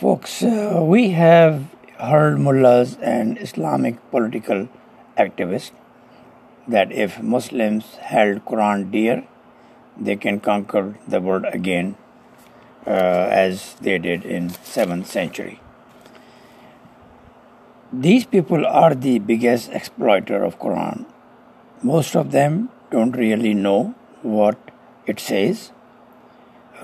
Folks, uh, we have heard mullahs and Islamic political activists that if Muslims held Quran dear, they can conquer the world again uh, as they did in 7th century. These people are the biggest exploiter of Quran. Most of them don't really know what it says,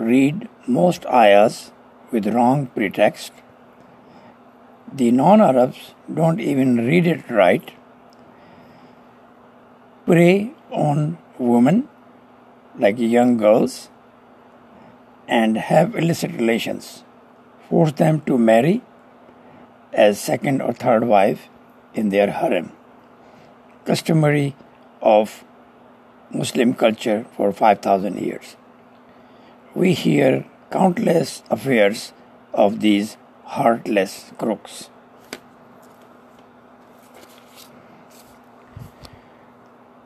read most ayahs with wrong pretext. The non Arabs don't even read it right, prey on women like young girls and have illicit relations, force them to marry as second or third wife in their harem, customary of Muslim culture for 5000 years. We hear countless affairs of these heartless crooks.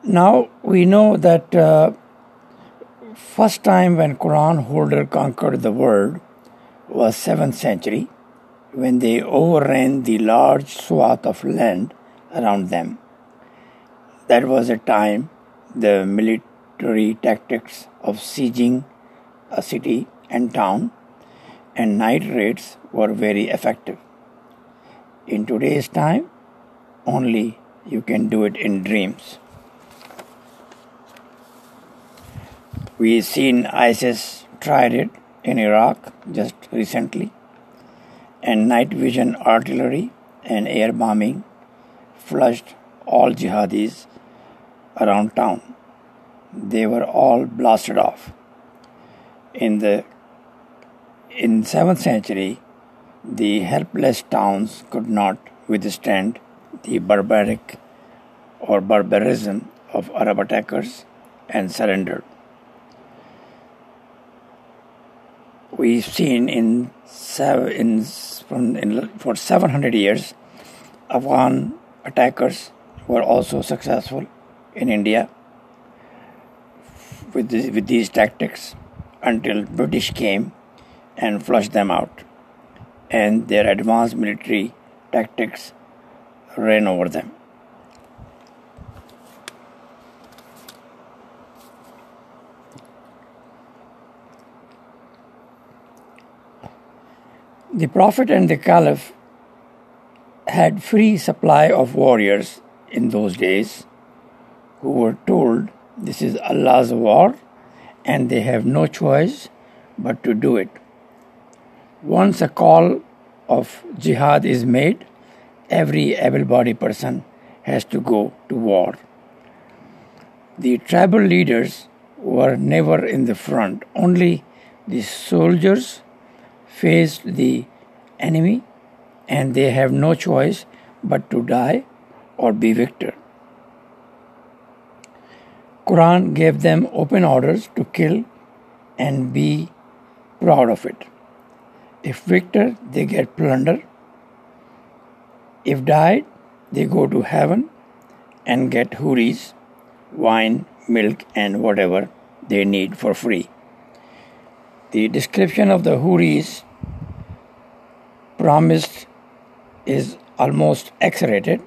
Now we know that uh, first time when Quran holder conquered the world was 7th century when they overran the large swath of land around them. That was a time the military tactics of sieging a city and town and night raids were very effective. In today's time, only you can do it in dreams. We've seen ISIS tried it in Iraq just recently, and night vision artillery and air bombing flushed all jihadis around town. They were all blasted off. In the in 7th century, the helpless towns could not withstand the barbaric or barbarism of Arab attackers and surrendered. we've seen in, in, in for 700 years, Afghan attackers were also successful in India with, this, with these tactics until British came and flush them out, and their advanced military tactics ran over them. The Prophet and the Caliph had free supply of warriors in those days who were told this is Allah's war and they have no choice but to do it. Once a call of jihad is made, every able bodied person has to go to war. The tribal leaders were never in the front, only the soldiers faced the enemy and they have no choice but to die or be victor. Quran gave them open orders to kill and be proud of it. If victor, they get plunder. If died, they go to heaven and get huris, wine, milk, and whatever they need for free. The description of the huris promised is almost X-rated,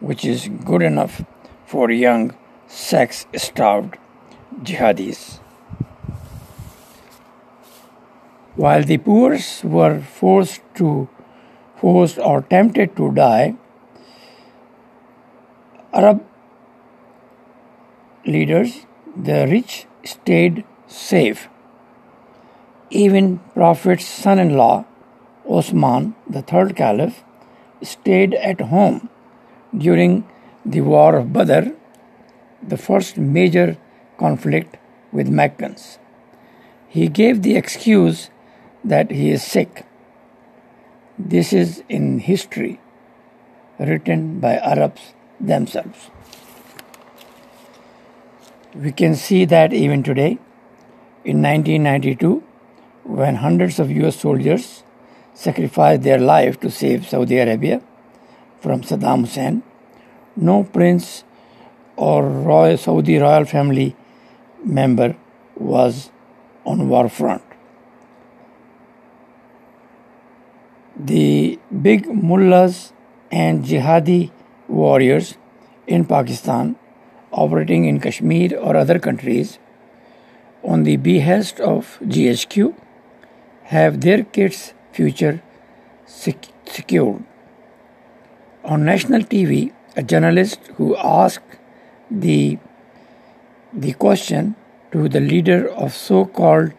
which is good enough for young sex-starved jihadis. While the poor were forced to forced or tempted to die, Arab leaders, the rich, stayed safe. Even Prophet's son-in-law Osman, the third caliph, stayed at home during the War of Badr, the first major conflict with Meccans. He gave the excuse that he is sick. This is in history written by Arabs themselves. We can see that even today. In 1992, when hundreds of US soldiers sacrificed their life to save Saudi Arabia from Saddam Hussein. No prince or royal Saudi royal family member was on war front. The big mullahs and jihadi warriors in Pakistan operating in Kashmir or other countries on the behest of GHQ have their kids' future sec- secured. On national TV, a journalist who asked the, the question to the leader of so called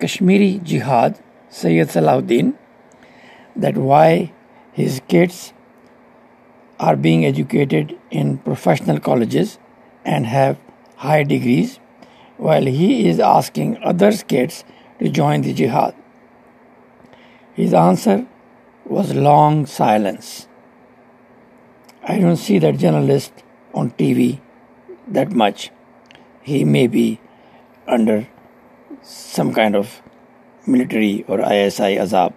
Kashmiri Jihad, Sayyid Salahuddin, that why his kids are being educated in professional colleges and have high degrees, while he is asking other kids to join the jihad. His answer was long silence. I don't see that journalist on TV that much. He may be under some kind of military or ISI azab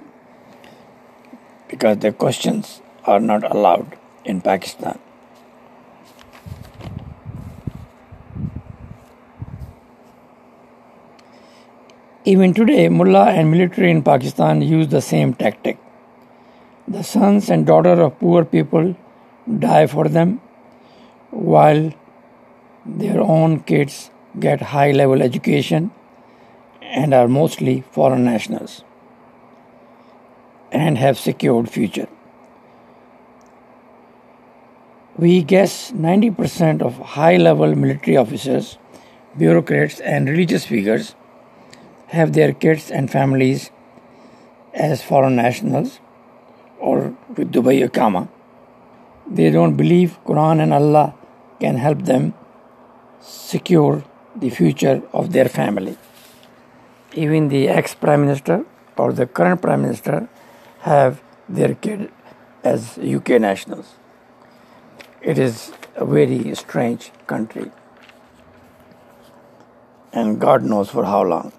because the questions are not allowed in Pakistan. Even today, mullah and military in Pakistan use the same tactic. The sons and daughters of poor people die for them, while their own kids get high level education and are mostly foreign nationals and have secured future. We guess 90% of high level military officers, bureaucrats, and religious figures have their kids and families as foreign nationals or with Dubai Ikama. They don't believe Quran and Allah can help them secure the future of their family. Even the ex prime minister or the current prime minister have their kid as UK nationals. It is a very strange country. And God knows for how long.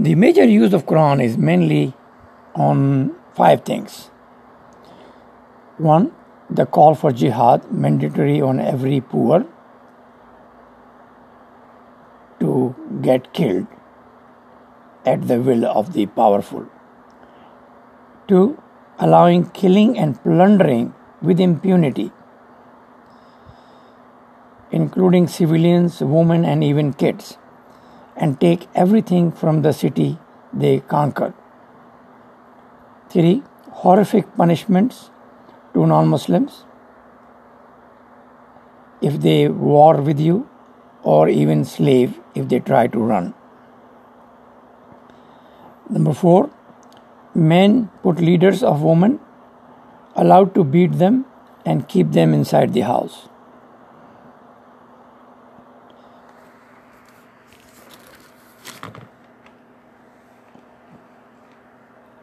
The major use of Quran is mainly on five things. One, the call for jihad mandatory on every poor to get killed at the will of the powerful. Two, allowing killing and plundering with impunity, including civilians, women, and even kids, and take everything from the city they conquered. 3. Horrific punishments to non Muslims if they war with you, or even slave if they try to run. Number 4 men put leaders of women allowed to beat them and keep them inside the house.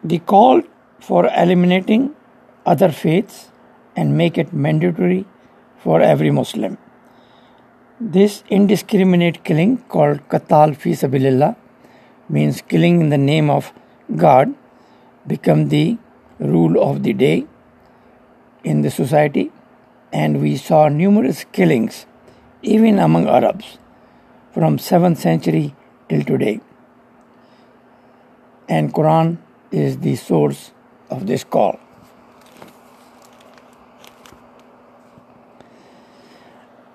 The call for eliminating other faiths and make it mandatory for every Muslim. This indiscriminate killing called Qatal fi means killing in the name of God become the rule of the day in the society. And we saw numerous killings even among Arabs from 7th century till today. And Quran is the source of this call.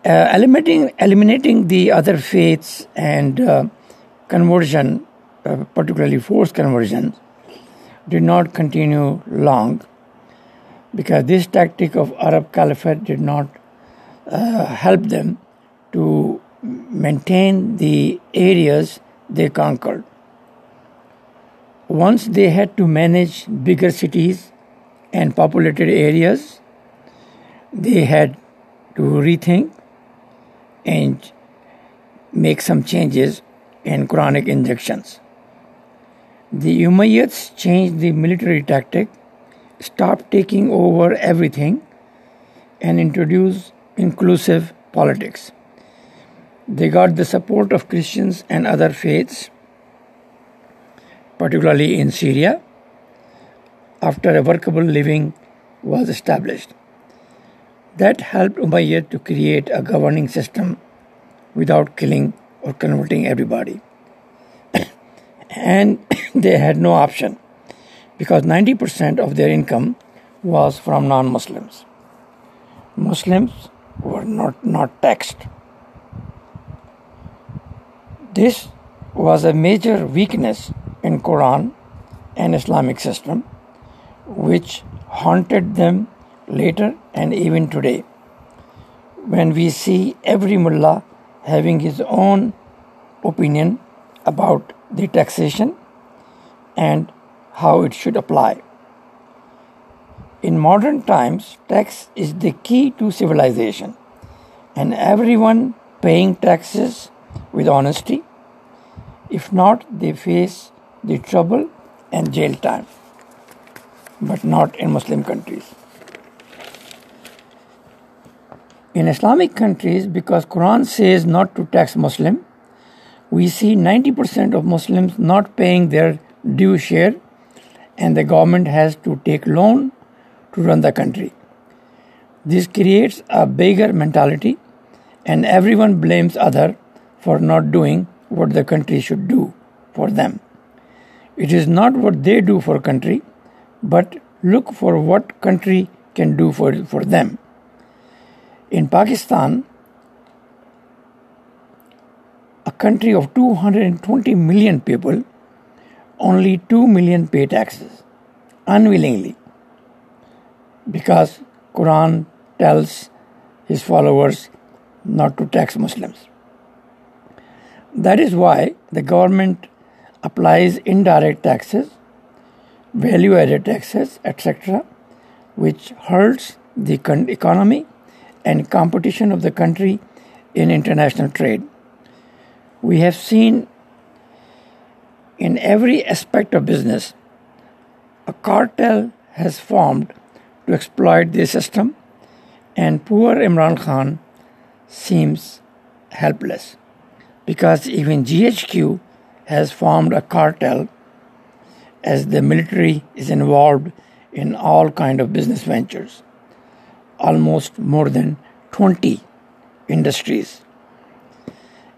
Uh, eliminating eliminating the other faiths and uh, conversion particularly forced conversions, did not continue long because this tactic of Arab Caliphate did not uh, help them to maintain the areas they conquered. Once they had to manage bigger cities and populated areas, they had to rethink and make some changes in Quranic injections. The Umayyads changed the military tactic, stopped taking over everything, and introduced inclusive politics. They got the support of Christians and other faiths, particularly in Syria, after a workable living was established. That helped Umayyad to create a governing system without killing or converting everybody. And they had no option because 90% of their income was from non Muslims. Muslims were not, not taxed. This was a major weakness in Quran and Islamic system which haunted them later and even today when we see every mullah having his own opinion about the taxation and how it should apply. In modern times, tax is the key to civilization, and everyone paying taxes with honesty. If not, they face the trouble and jail time, but not in Muslim countries. In Islamic countries, because Quran says not to tax Muslim, we see 90% of Muslims not paying their due share and the government has to take loan to run the country. This creates a beggar mentality and everyone blames other for not doing what the country should do for them. It is not what they do for country, but look for what country can do for, for them. In Pakistan, a country of 220 million people, only 2 million pay taxes unwillingly because Quran tells his followers not to tax Muslims. That is why the government applies indirect taxes, value added taxes, etc., which hurts the economy and competition of the country in international trade. We have seen in every aspect of business, a cartel has formed to exploit the system, and poor Imran Khan seems helpless because even GHQ has formed a cartel as the military is involved in all kind of business ventures almost more than 20 industries.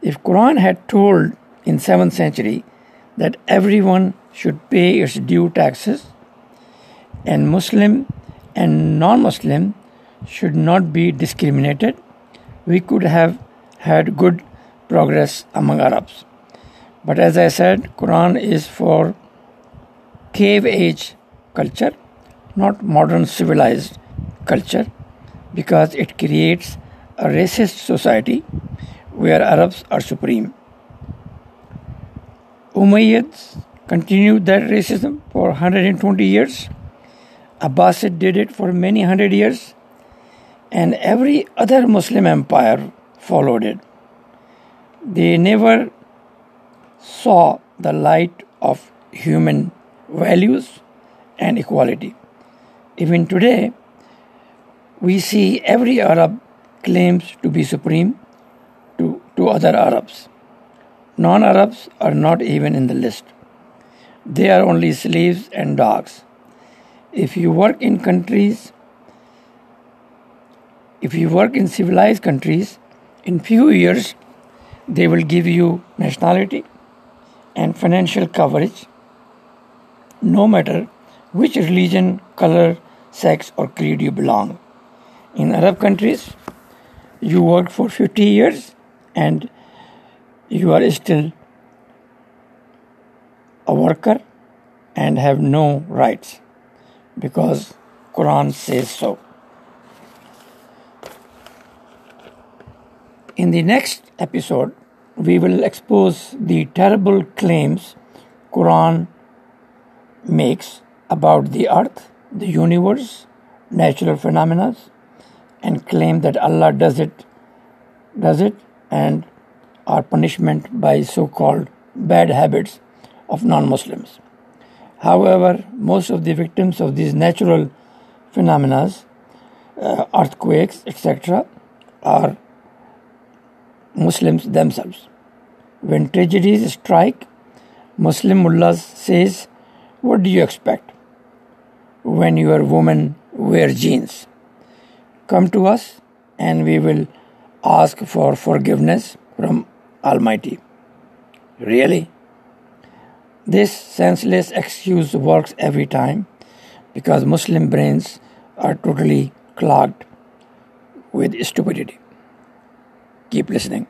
If Quran had told in 7th century that everyone should pay its due taxes and Muslim and non-Muslim should not be discriminated, we could have had good progress among Arabs. But as I said, Quran is for cave age culture, not modern civilized culture because it creates a racist society where Arabs are supreme. Umayyads continued that racism for 120 years. Abbasid did it for many hundred years, and every other Muslim empire followed it. They never saw the light of human values and equality. Even today, we see every Arab claims to be supreme to, to other Arabs. Non Arabs are not even in the list. They are only slaves and dogs. If you work in countries, if you work in civilized countries, in few years they will give you nationality and financial coverage no matter which religion, color, sex, or creed you belong. In Arab countries, you work for 50 years and you are still a worker and have no rights because Quran says so. In the next episode, we will expose the terrible claims Quran makes about the earth, the universe, natural phenomena, and claim that Allah does it, does it, and are punishment by so-called bad habits of non-Muslims. However, most of the victims of these natural phenomena, uh, earthquakes, etc., are Muslims themselves. When tragedies strike, Muslim mullahs says, "What do you expect when your woman wear jeans?" come to us and we will ask for forgiveness from Almighty. Really? This senseless excuse works every time because Muslim brains are totally clogged with stupidity. Keep listening.